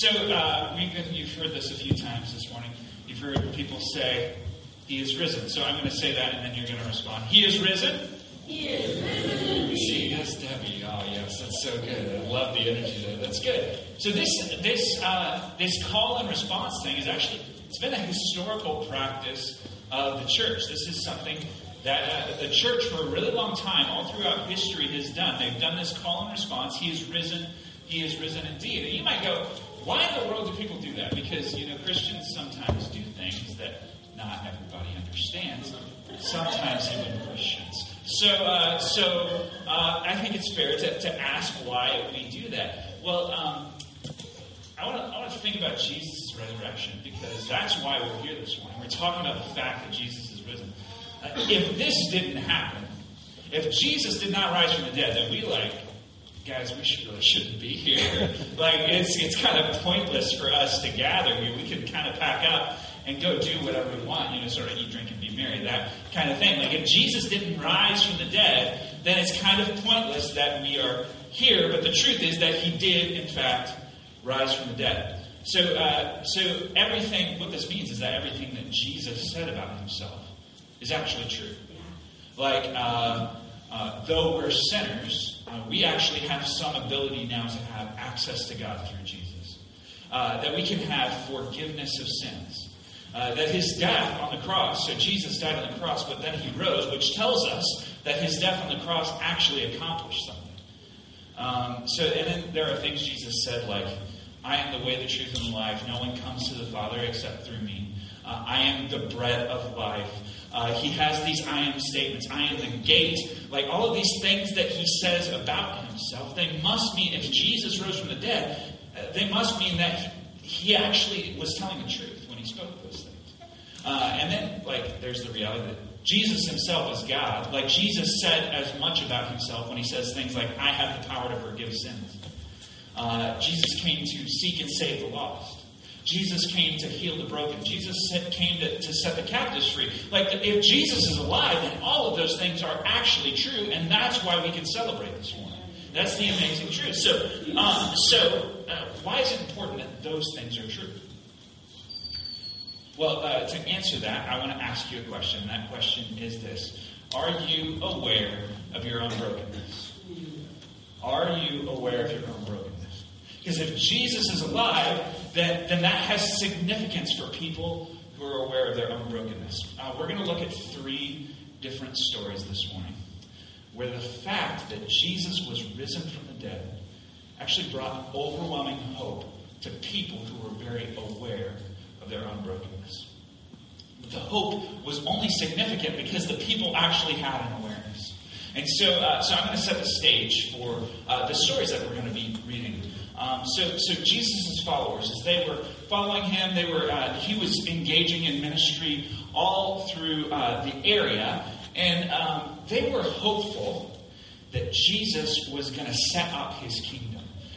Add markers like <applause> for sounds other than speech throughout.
So uh, we've been, you've heard this a few times this morning. You've heard people say, "He is risen." So I'm going to say that, and then you're going to respond. He is risen. He is risen. You see, yes, Debbie. Oh, yes, that's so good. I love the energy there. That's good. So this this uh, this call and response thing is actually it's been a historical practice of the church. This is something that uh, the church for a really long time, all throughout history, has done. They've done this call and response. He is risen. He is risen indeed. And you might go, why in the world do people do that? Because you know Christians sometimes do things that not everybody understands. Sometimes even Christians. So, uh, so uh, I think it's fair to, to ask why we do that. Well, um, I want to think about Jesus' resurrection because that's why we're here this morning. We're talking about the fact that Jesus is risen. Uh, if this didn't happen, if Jesus did not rise from the dead, then we like, guys, we should, really shouldn't be here. <laughs> like it's it's kind of pointless for us to gather here. We can kind of pack up and go do whatever we want, you know, sort of eat, drink, and be merry, that kind of thing. Like if Jesus didn't rise from the dead, then it's kind of pointless that we are here. But the truth is that he did, in fact, rise from the dead. So, uh, so everything. What this means is that everything that Jesus said about himself is actually true. Like, uh, uh, though we're sinners, uh, we actually have some ability now to have access to God through Jesus. Uh, that we can have forgiveness of sins. Uh, that his death on the cross, so Jesus died on the cross, but then he rose, which tells us that his death on the cross actually accomplished something. Um, so, and then there are things Jesus said like, I am the way, the truth, and the life. No one comes to the Father except through me. Uh, I am the bread of life. Uh, he has these I am statements. I am the gate. Like all of these things that he says about himself, they must mean, if Jesus rose from the dead, uh, they must mean that he, actually was telling the truth when he spoke those things. Uh, and then, like, there's the reality that Jesus himself is God. Like, Jesus said as much about himself when he says things like, I have the power to forgive sins. Uh, Jesus came to seek and save the lost. Jesus came to heal the broken. Jesus came to, to set the captives free. Like, if Jesus is alive, then all of those things are actually true, and that's why we can celebrate this morning. That's the amazing truth. So, um, so uh, why is it important that those things are true? Well, uh, to answer that, I want to ask you a question. That question is this Are you aware of your own brokenness? Are you aware of your own? Because if Jesus is alive, then, then that has significance for people who are aware of their own brokenness. Uh, we're going to look at three different stories this morning where the fact that Jesus was risen from the dead actually brought overwhelming hope to people who were very aware of their own brokenness. The hope was only significant because the people actually had an awareness. And so, uh, so I'm going to set the stage for uh, the stories that we're going to be reading. Um, so, so Jesus' followers, as they were following him, they were uh, he was engaging in ministry all through uh, the area, and um, they were hopeful that Jesus was going to set up his kingdom.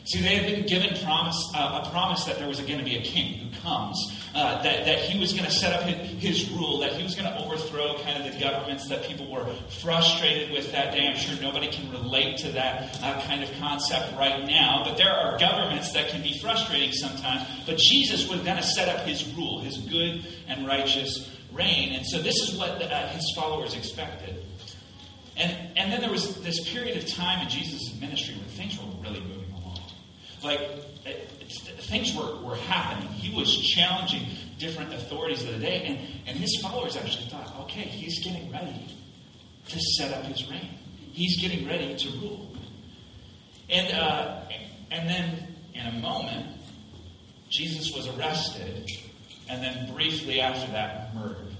See, they had been given promise, uh, a promise that there was going to be a king who comes, uh, that, that he was going to set up his, his, rule, that he was going to overthrow kind of the governments that people were frustrated with that day. I'm sure nobody can relate to that uh, kind of concept right now, but there are governments that can be frustrating sometimes. But Jesus was going to set up his rule, his good and righteous reign. And so this is what uh, his followers expected. And, and then there was this period of time in Jesus' ministry when things were like, things were, were happening. He was challenging different authorities of the day, and, and his followers actually thought, okay, he's getting ready to set up his reign. He's getting ready to rule. And, uh, and then, in a moment, Jesus was arrested, and then briefly after that, murdered.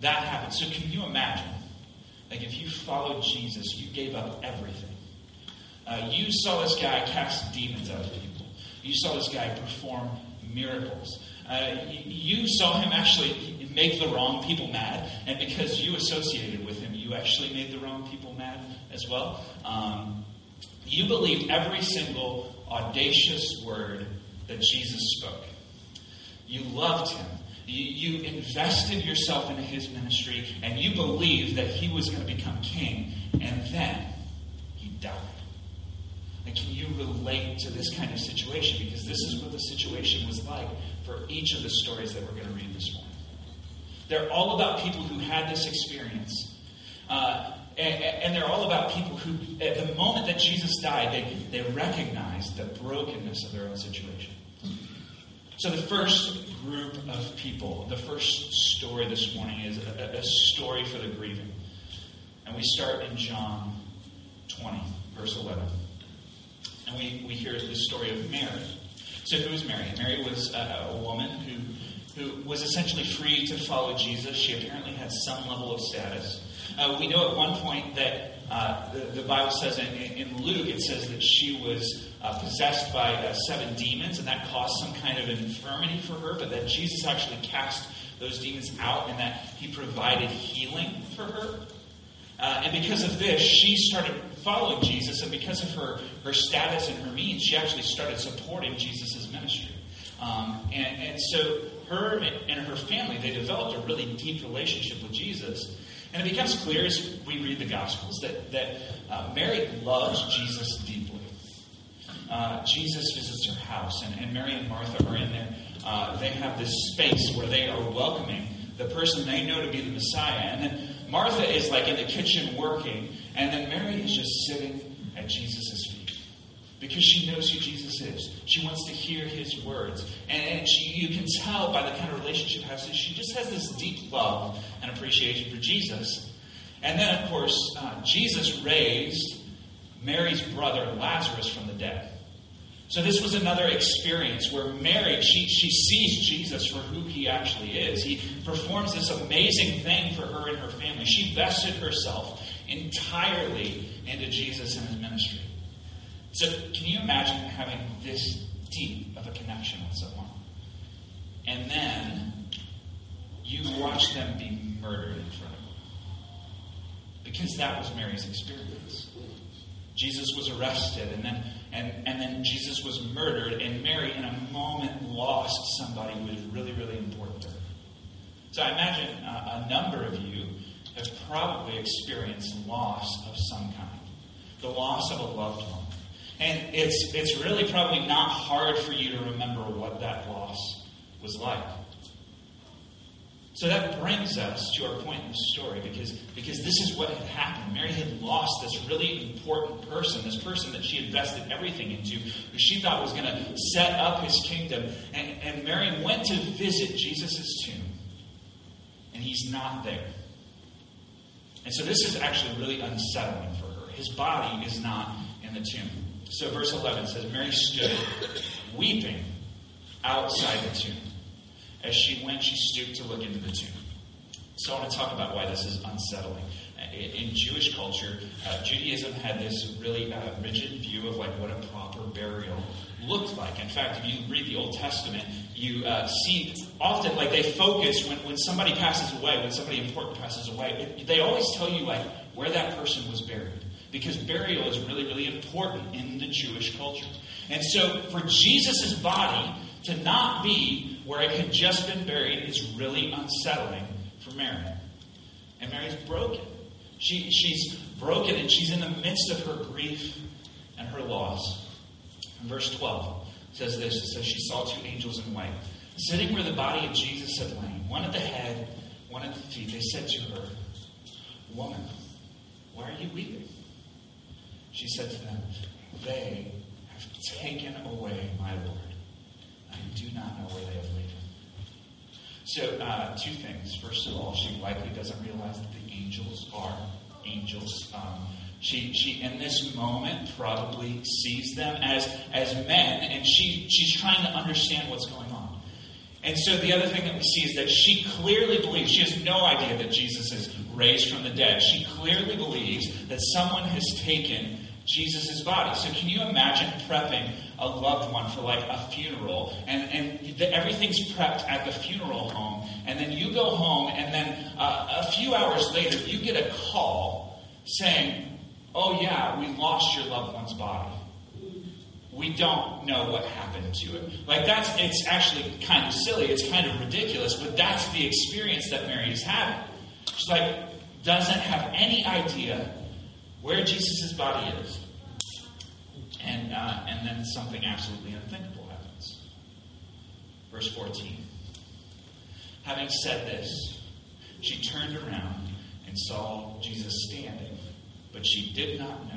That happened. So, can you imagine? Like, if you followed Jesus, you gave up everything uh, you saw this guy cast demons out of people. You saw this guy perform miracles. Uh, you saw him actually make the wrong people mad, and because you associated with him, you actually made the wrong people mad as well. Um, you believed every single audacious word that Jesus spoke. You loved him. You, invested yourself into his ministry, and you believed that he was going to become king, and then he died. Can you relate to this kind of situation? Because this is what the situation was like for each of the stories that we're going to read this morning. They're all about people who had this experience. Uh, and, and, they're all about people who, at the moment that Jesus died, they, they recognized the brokenness of their own situation. So, the first group of people, the first story this morning is a, a story for the grieving. And we start in John 20, verse 11. And we, we hear the story of Mary. So, who was Mary? Mary was a, a woman who, who was essentially free to follow Jesus. She apparently had some level of status. Uh, we know at one point that uh, the, the, Bible says in, in, Luke, it says that she was uh, possessed by uh, seven demons, and that caused some kind of infirmity for her, but that Jesus actually cast those demons out and that he provided healing for her. Uh, and because of this, she started following Jesus, and because of her, her status and her means, she actually started supporting Jesus' ministry. Um, and, and so her and her family, they developed a really deep relationship with Jesus. And it becomes clear as we read the Gospels that, that uh, Mary loves Jesus deeply. Uh, Jesus visits her house, and, and Mary and Martha are in there. Uh, they have this space where they are welcoming the person they know to be the Messiah. And then Martha is like in the kitchen working, and then Mary is just sitting at Jesus' feet because she knows who Jesus is. She wants to hear his words. And, she, you can tell by the kind of relationship she has, she just has this deep love and appreciation for Jesus. And then, of course, uh, Jesus raised Mary's brother Lazarus from the dead. So this was another experience where Mary, she, she sees Jesus for who he actually is. He performs this amazing thing for her and her family. She vested herself entirely into Jesus and his ministry. So can you imagine having this deep of a connection with someone? And then you watch them be murdered in front of you. Because that was Mary's experience. Jesus was arrested and then and, and then Jesus was murdered, and Mary, in a moment, lost somebody who was really, really important to her. So I imagine a, a number of you have probably experienced loss of some kind the loss of a loved one. And it's, it's really probably not hard for you to remember what that loss was like. So that brings us to our point in the story because, because this is what had happened. Mary had lost this really important person, this person that she invested everything into, who she thought was going to set up his kingdom. And, and Mary went to visit Jesus' tomb, and he's not there. And so this is actually really unsettling for her. His body is not in the tomb. So verse 11 says Mary stood weeping outside the tomb. As she went, she stooped to look into the tomb. So I want to talk about why this is unsettling. In Jewish culture, uh, Judaism had this really uh, rigid view of like what a proper burial looked like. In fact, if you read the Old Testament, you uh, see often like they focus when, when somebody passes away, when somebody important passes away, it, they always tell you like where that person was buried because burial is really, really important in the Jewish culture. And so for Jesus' body to not be where it had just been buried is really unsettling for Mary. And Mary's broken. She, she's broken and she's in the midst of her grief and her loss. Verse 12 says this it says, She saw two angels in white, sitting where the body of Jesus had lain, one at the head, one at the feet. They said to her, Woman, why are you weeping? She said to them, They have taken away my Lord I do not know where they have laid him. So, uh, two things. First of all, she likely doesn't realize that the angels are angels. Um, she, she, in this moment, probably sees them as, as men, and she, she's trying to understand what's going on. And so, the other thing that we see is that she clearly believes, she has no idea that Jesus is raised from the dead. She clearly believes that someone has taken Jesus' body. So can you imagine prepping a loved one for like a funeral and, and the, everything's prepped at the funeral home and then you go home and then uh, a few hours later you get a call saying, oh yeah, we lost your loved one's body. We don't know what happened to it. Like that's, it's actually kind of silly. It's kind of ridiculous, but that's the experience that Mary is having. She's like, doesn't have any idea where Jesus' body is. And, uh, and then something absolutely unthinkable happens. Verse 14. Having said this, she turned around and saw Jesus standing, but she did not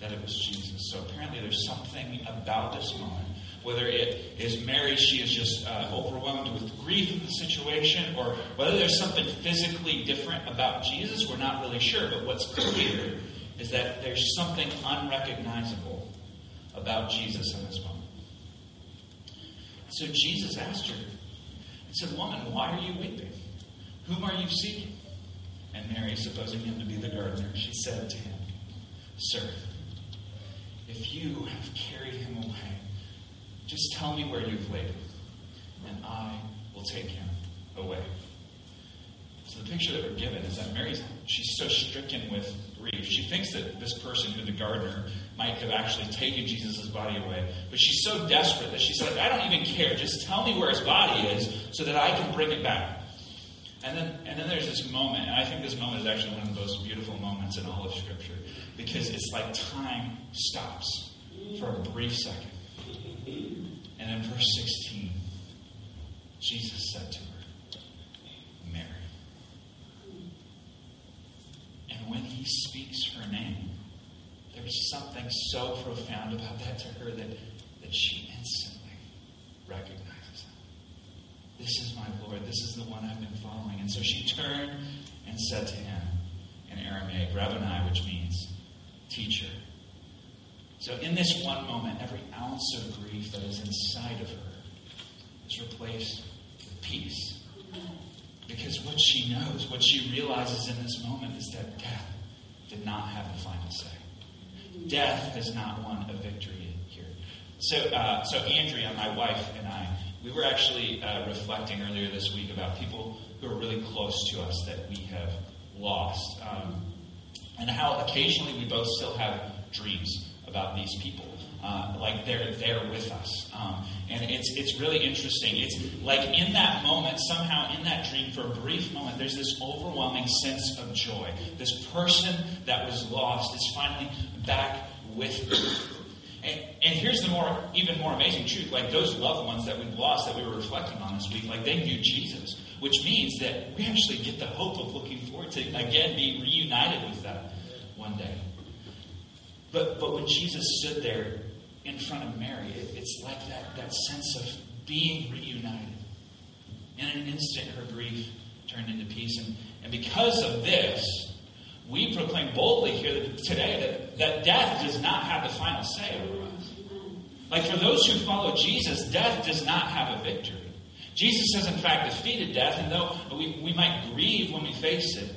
that it was Jesus. So apparently, there's something about this moment. Whether it is Mary, she is just uh, overwhelmed with grief in the situation, or whether there's something physically different about Jesus, we're not really sure. But what's clear is that there's something unrecognizable about Jesus in this moment. So Jesus asked her, He said, Woman, why are you weeping? Whom are you seeking? And Mary, supposing him to be the gardener, she said to him, Sir, if you have carried him away, just tell me where you've laid him, and I will take him away. So the picture that we're given is that Mary's she's so stricken with grief. She thinks that this person, who the gardener, might have actually taken Jesus' body away. But she's so desperate that she's like, I don't even care. Just tell me where his body is so that I can bring it back. And then, and then there's this moment, and I think this moment is actually one of the most beautiful moments in all of Scripture because it's like time stops for a brief second. And in verse 16, Jesus said to her, Mary. And when he speaks her name, there's something so profound about that to her that, that she instantly recognizes him. This is my Lord. This is the one I've been following. And so she turned and said to him in Aramaic, Rabboni, which means teacher. So, in this one moment, every ounce of grief that is inside of her is replaced with peace. Because what she knows, what she realizes in this moment, is that death did not have the final say. Death has not won a victory here. So, uh, so Andrea, my wife, and I, we were actually uh, reflecting earlier this week about people who are really close to us that we have lost. Um, and how occasionally we both still have dreams about these people. Uh, like they're there with us. Um, and it's, it's really interesting. It's like in that moment, somehow in that dream, for a brief moment, there's this overwhelming sense of joy. This person that was lost is finally back with me. And, and here's the more, even more amazing truth. Like those loved ones that we've lost that we were reflecting on this week, like they knew Jesus, which means that we actually get the hope of looking forward to again being reunited with them one day. But, but when Jesus stood there in front of Mary, it, it's like that, that sense of being reunited. In an instant, her grief turned into peace. And, and because of this, we proclaim boldly here today that, that death does not have the final say over us. Like for those who follow Jesus, death does not have a victory. Jesus has, in fact, defeated death, and though we, we might grieve when we face it,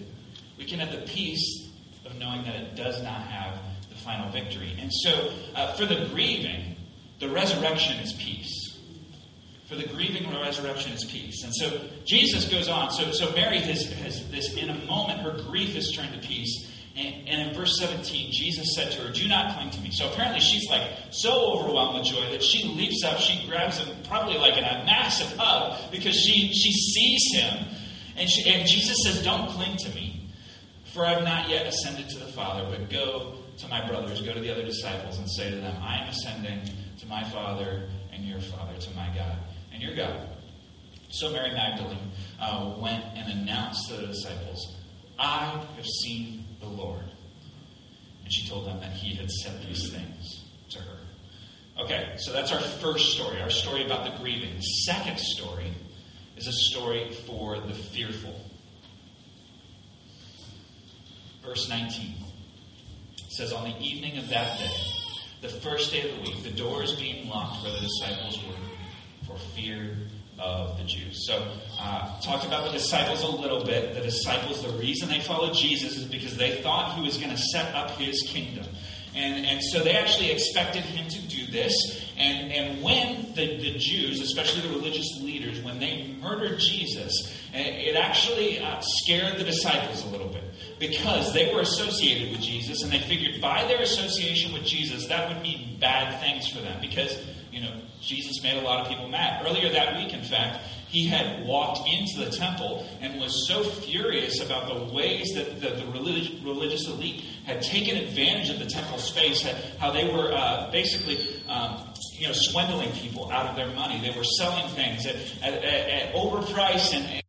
we can have the peace of knowing that it does not have the final victory. And so, uh, for the grieving, the resurrection is peace. For the grieving, the resurrection is peace. And so, Jesus goes on. So, so Mary has, has this, in a moment, her grief is turned to peace. And, and, in verse 17, Jesus said to her, Do not cling to me. So apparently she's like so overwhelmed with joy that she leaps up, she grabs him, probably like in a massive hug, because she, she sees him. And, she, and Jesus says, Don't cling to me, for I have not yet ascended to the Father, but go to my brothers, go to the other disciples, and say to them, I am ascending to my Father and your Father, to my God and your God. So Mary Magdalene uh, went and announced to the disciples, I have seen the Lord. And she told them that he had said these things to her. Okay, so that's our first story, our story about the grieving. Second story is a story for the fearful. Verse 19 says, On the evening of that day, the first day of the week, the doors being locked where the disciples were for fear of the Jews. So, uh, talked about the disciples a little bit. The disciples, the reason they followed Jesus is because they thought he was going to set up his kingdom. And, and so they actually expected him to do this. And, and when the, the Jews, especially the religious leaders, when they murdered Jesus, it actually uh, scared the disciples a little bit because they were associated with Jesus and they figured by their association with Jesus, that would mean bad things for them because, you know, Jesus made a lot of people mad. Earlier that week, in fact, he had walked into the temple and was so furious about the ways that the, the relig- religious elite had taken advantage of the temple space, how they were uh, basically um, you know, swindling people out of their money. They were selling things at, at, at, at overpriced and,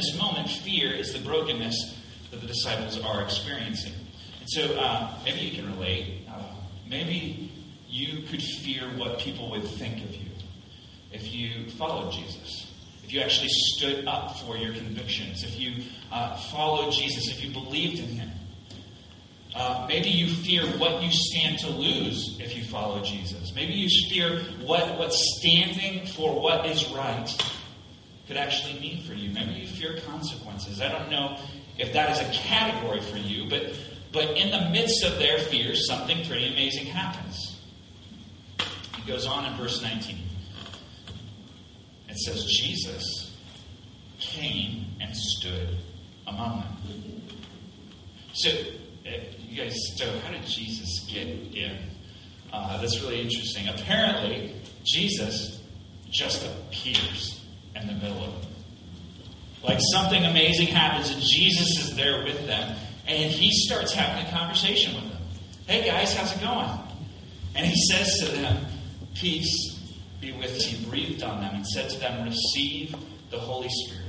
this moment, fear is the brokenness that the disciples are experiencing. And so uh, maybe you can relate. Uh, maybe you could fear what people would think of you if you followed Jesus. If you actually stood up for your convictions, if you uh, followed Jesus, if you believed in Him. Uh, maybe you fear what you stand to lose if you follow Jesus. Maybe you fear what, what standing for what is right could actually mean for you. Maybe you fear consequences. I don't know if that is a category for you, but, but in the midst of their fears, something pretty amazing happens. He goes on in verse 19. It says, Jesus came and stood among them. So, uh, you guys, so how did Jesus get in? Uh, that's really interesting. Apparently, Jesus just appears in the middle of them. Like something amazing happens, and Jesus is there with them, and he starts having a conversation with them. Hey guys, how's it going? And he says to them, Peace be with you. He breathed on them and said to them, Receive the Holy Spirit.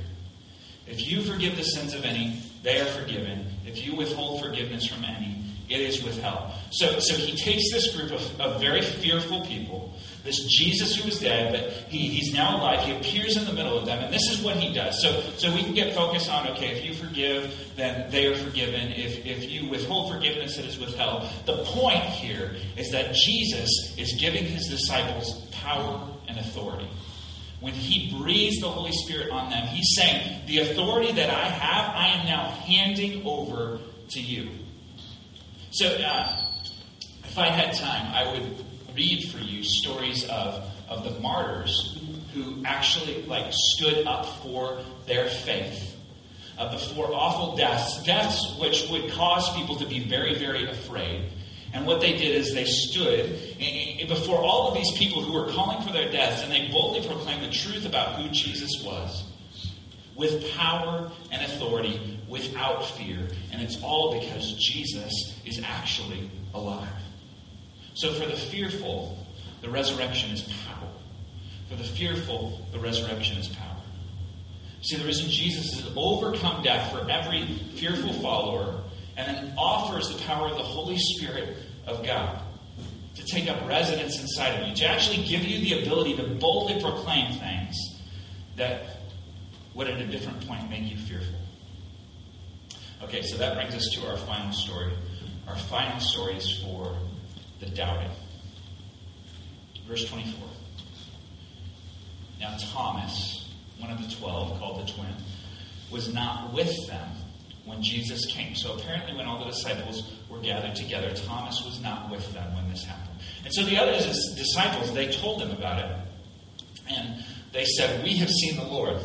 If you forgive the sins of any, they are forgiven. If you withhold forgiveness from any, it is withheld. So, so he takes this group of, of very fearful people this Jesus who was dead, but he, he's now alive. He appears in the middle of them, and this is what he does. So, so we can get focused on okay, if you forgive, then they are forgiven. If, if you withhold forgiveness, it is withheld. The point here is that Jesus is giving his disciples power and authority. When he breathes the Holy Spirit on them, he's saying, The authority that I have, I am now handing over to you. So, uh, if I had time, I would read for you stories of, of the martyrs who actually like stood up for their faith uh, before awful deaths, deaths which would cause people to be very, very afraid. And what they did is they stood before all of these people who were calling for their deaths, and they boldly proclaimed the truth about who Jesus was with power and authority, without fear. And it's all because Jesus is actually alive. So for the fearful, the resurrection is power. For the fearful, the resurrection is power. See, the risen Jesus has overcome death for every fearful follower and then offers the power of the Holy Spirit of God to take up residence inside of you, to actually give you the ability to boldly proclaim things that would at a different point make you fearful. Okay, so that brings us to our final story. Our final story is for the doubting. Verse 24. Now, Thomas, one of the twelve, called the twin, was not with them when Jesus came. So apparently, when all the disciples were gathered together, Thomas was not with them when this happened. And so the other disciples, they told him about it. And they said, We have seen the Lord.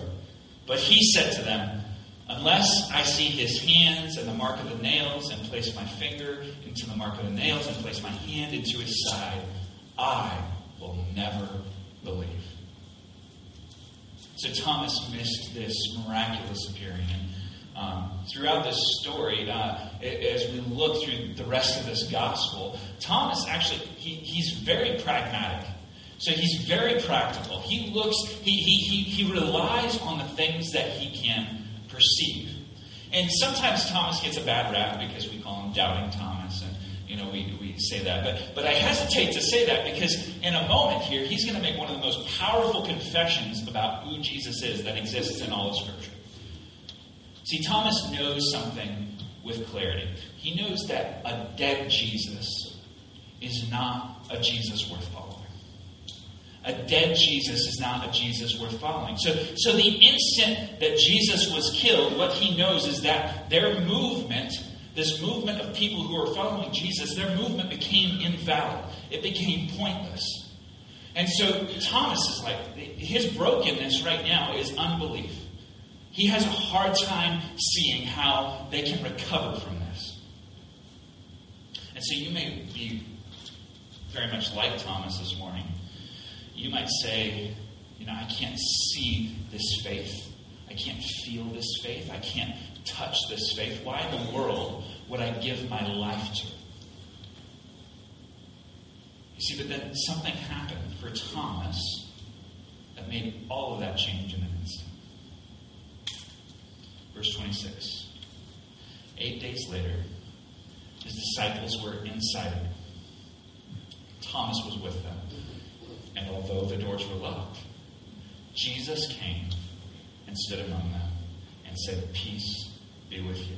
But he said to them, Unless I see his hands and the mark of the nails, and place my finger into the mark of the nails, and place my hand into his side, I will never believe. So Thomas missed this miraculous appearing. And um, throughout this story, uh, as we look through the rest of this gospel, Thomas actually, he, he's very pragmatic. So he's very practical. He looks, he, he, he, he relies on the things that he can perceive. And sometimes Thomas gets a bad rap because we call him Doubting Thomas, and you know we, we say that. But but I hesitate to say that because in a moment here he's going to make one of the most powerful confessions about who Jesus is that exists in all of Scripture. See, Thomas knows something with clarity. He knows that a dead Jesus is not a Jesus worth following. A dead Jesus is not a Jesus worth following. So, so the instant that Jesus was killed, what he knows is that their movement, this movement of people who are following Jesus, their movement became invalid. It became pointless. And so Thomas is like, his brokenness right now is unbelief. He has a hard time seeing how they can recover from this. And so you may be very much like Thomas this morning. You might say, you know, I can't see this faith. I can't feel this faith. I can't touch this faith. Why in the world would I give my life to it? You see, but then something happened for Thomas that made all of that change in an instant. Verse 26. Eight days later, his disciples were inside. Thomas was with them. And although the doors were locked, Jesus came and stood among them and said, Peace be with you.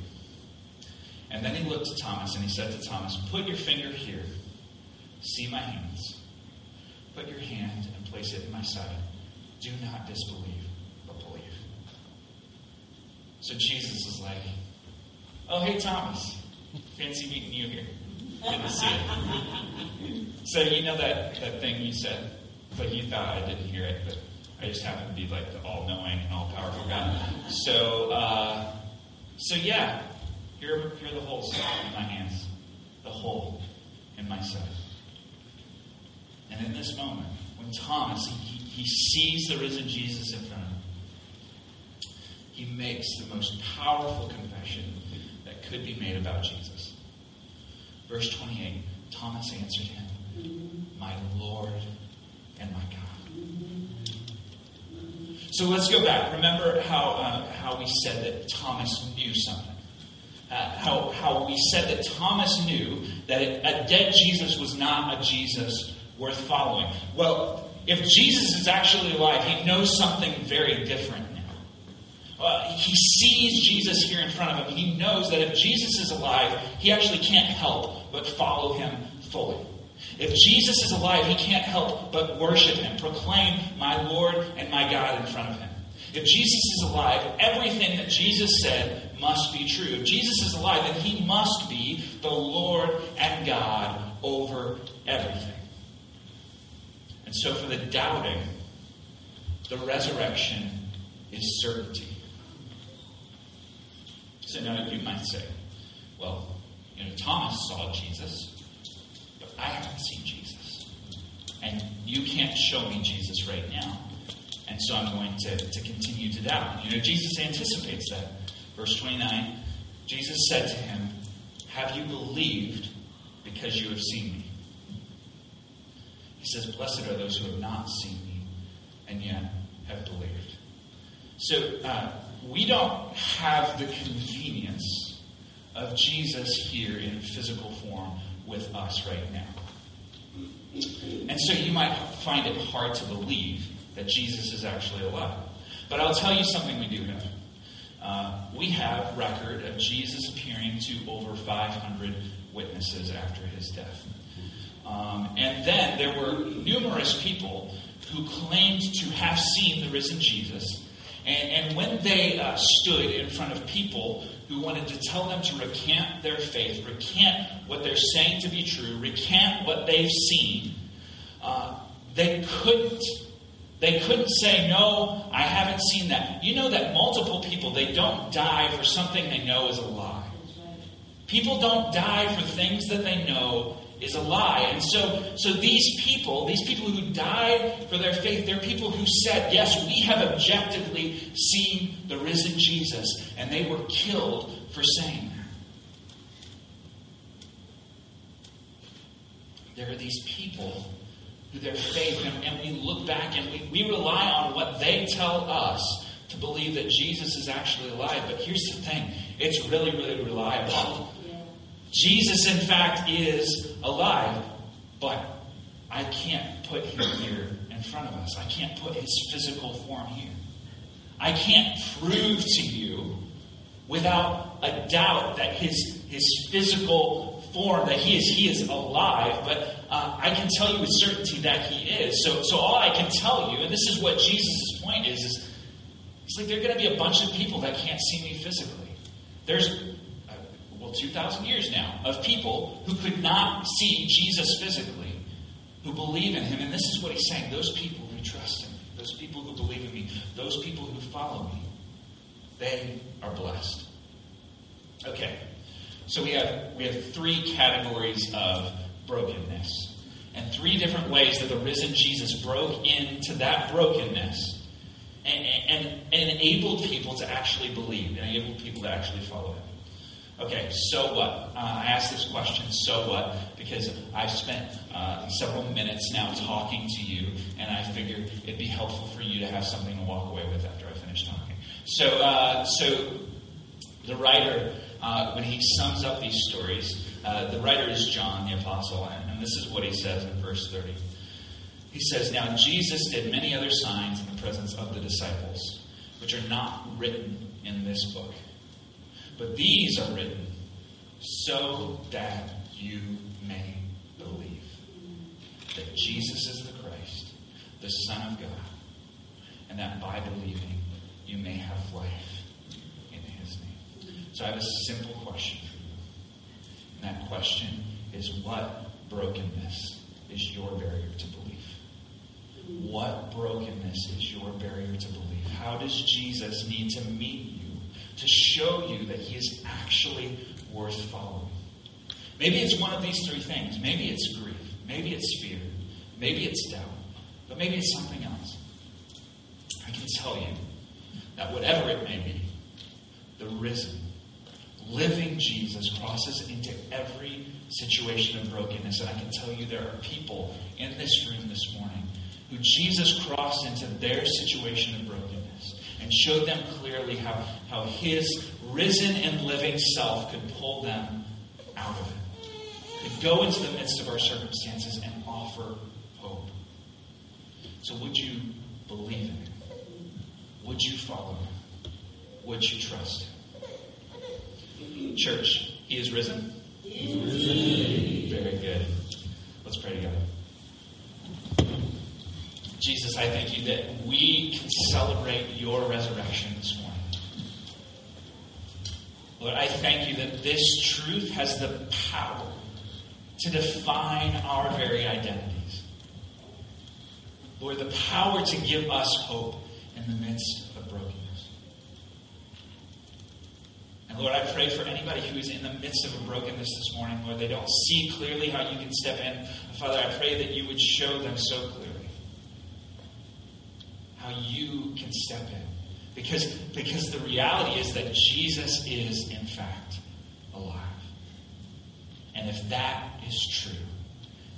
And then he looked to Thomas and he said to Thomas, Put your finger here See my hands. Put your hand and place it in my side. Do not disbelieve, but believe. So Jesus is like, Oh, hey, Thomas. Fancy meeting you here. Good to see you. So, you know that, that thing you said, but you thought I didn't hear it, but I just happen to be like the all knowing and all powerful God. So, uh, so yeah, are the holes in my hands, the hole in my side. And in this moment, when Thomas, he, he sees the risen Jesus in front of him, he makes the most powerful confession that could be made about Jesus. Verse 28 Thomas answered him, My Lord and my God. So let's go back. Remember how, uh, how we said that Thomas knew something. Uh, how, how we said that Thomas knew that a dead Jesus was not a Jesus worth following. Well, if Jesus is actually alive, he knows something very different now. Uh, he sees Jesus here in front of him. He knows that if Jesus is alive, he actually can't help but follow him fully. If Jesus is alive, he can't help but worship him, proclaim my Lord and my God in front of him. If Jesus is alive, everything that Jesus said must be true. If Jesus is alive, then he must be the Lord and God over everything. And so for the doubting, the resurrection is certainty. So now you might say, well, you know, Thomas saw Jesus, I haven't seen Jesus. And you can't show me Jesus right now. And so I'm going to, to continue to doubt. You know, Jesus anticipates that. Verse 29 Jesus said to him, Have you believed because you have seen me? He says, Blessed are those who have not seen me and yet have believed. So uh, we don't have the convenience of Jesus here in physical form with us right now. And so you might find it hard to believe that Jesus is actually alive. But I'll tell you something we do have. Uh, we have record of Jesus appearing to over 500 witnesses after his death. Um, and then there were numerous people who claimed to have seen the risen Jesus. And, and when they uh, stood in front of people who wanted to tell them to recant their faith, recant what they're saying to be true, recant what they've seen, uh, they couldn't. They couldn't say, No, I haven't seen that. You know that multiple people, they don't die for something they know is a lie. People don't die for things that they know is a lie. And so, so these people, these people who died for their faith, they're people who said, yes, we have objectively seen the risen Jesus, and they were killed for saying that. There are these people who their faith, and, and we look back and we, we rely on what they tell us to believe that Jesus is actually alive. But here's the thing it's really, really reliable. <laughs> Jesus, in fact, is alive, but I can't put him here in front of us. I can't put his physical form here. I can't prove to you without a doubt that his, his physical form that he is he is alive, but uh, I can tell you with certainty that he is. So, so all I can tell you, and this is what Jesus' point is, is it's like there are going to be a bunch of people that can't see me physically. There's uh, two thousand years now of people who could not see Jesus physically, who believe in him, and this is what he's saying: those people who trust him, those people who believe in me, those people who follow me, they are blessed. Okay. So we have we have three categories of brokenness. And three different ways that the risen Jesus broke into that brokenness and, and, and enabled people to actually believe, and enabled people to actually follow him. Okay, so what? Uh, I asked this question, so what? Because I've spent uh, several minutes now talking to you, and I figured it'd be helpful for you to have something to walk away with after I finish talking. So, uh, so the writer uh, when he sums up these stories. Uh, the writer is John the Apostle, and, and this is what he says in verse 30. He says, Now Jesus did many other signs in the presence of the disciples, which are not written in this book. But these are written so that you may believe that Jesus is the Christ, the Son of God, and that by believing you may have life in His name. so I have a simple question for you. And that question is what brokenness is your barrier to belief? What brokenness is your barrier to belief? How does Jesus need to meet to show you that he is actually worth following? Maybe it's one of these three things. Maybe it's grief. Maybe it's fear. Maybe it's doubt. But maybe it's something else. I can tell you that whatever it may be, the risen, living Jesus crosses into every situation of brokenness. And I can tell you there are people in this room this morning who Jesus crossed into their situation of showed them clearly how, how his risen and living self could pull them out of it, could go into the midst of our circumstances and offer hope. So, would you believe in him? Would you follow him? Would you trust him? Church, He is risen. He is risen. Very good. Let's pray together. Jesus, I thank you that we can celebrate your resurrection this morning. Lord, I thank you that this truth has the power to define our very identities. Lord, the power to give us hope in the midst of brokenness. And Lord, I pray for anybody who is in the midst of a brokenness this morning, Lord, they don't see clearly how you can step in. Father, I pray that you would show them so clearly how you can step in. Because, because the reality is that Jesus is, in fact, alive. And if that is true,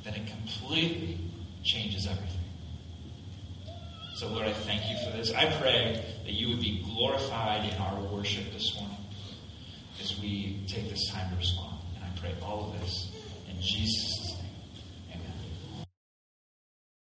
then it completely changes everything. So, Lord, I thank you for this. I pray that you would be glorified in our worship this morning as we take this time to respond. And I pray all of this.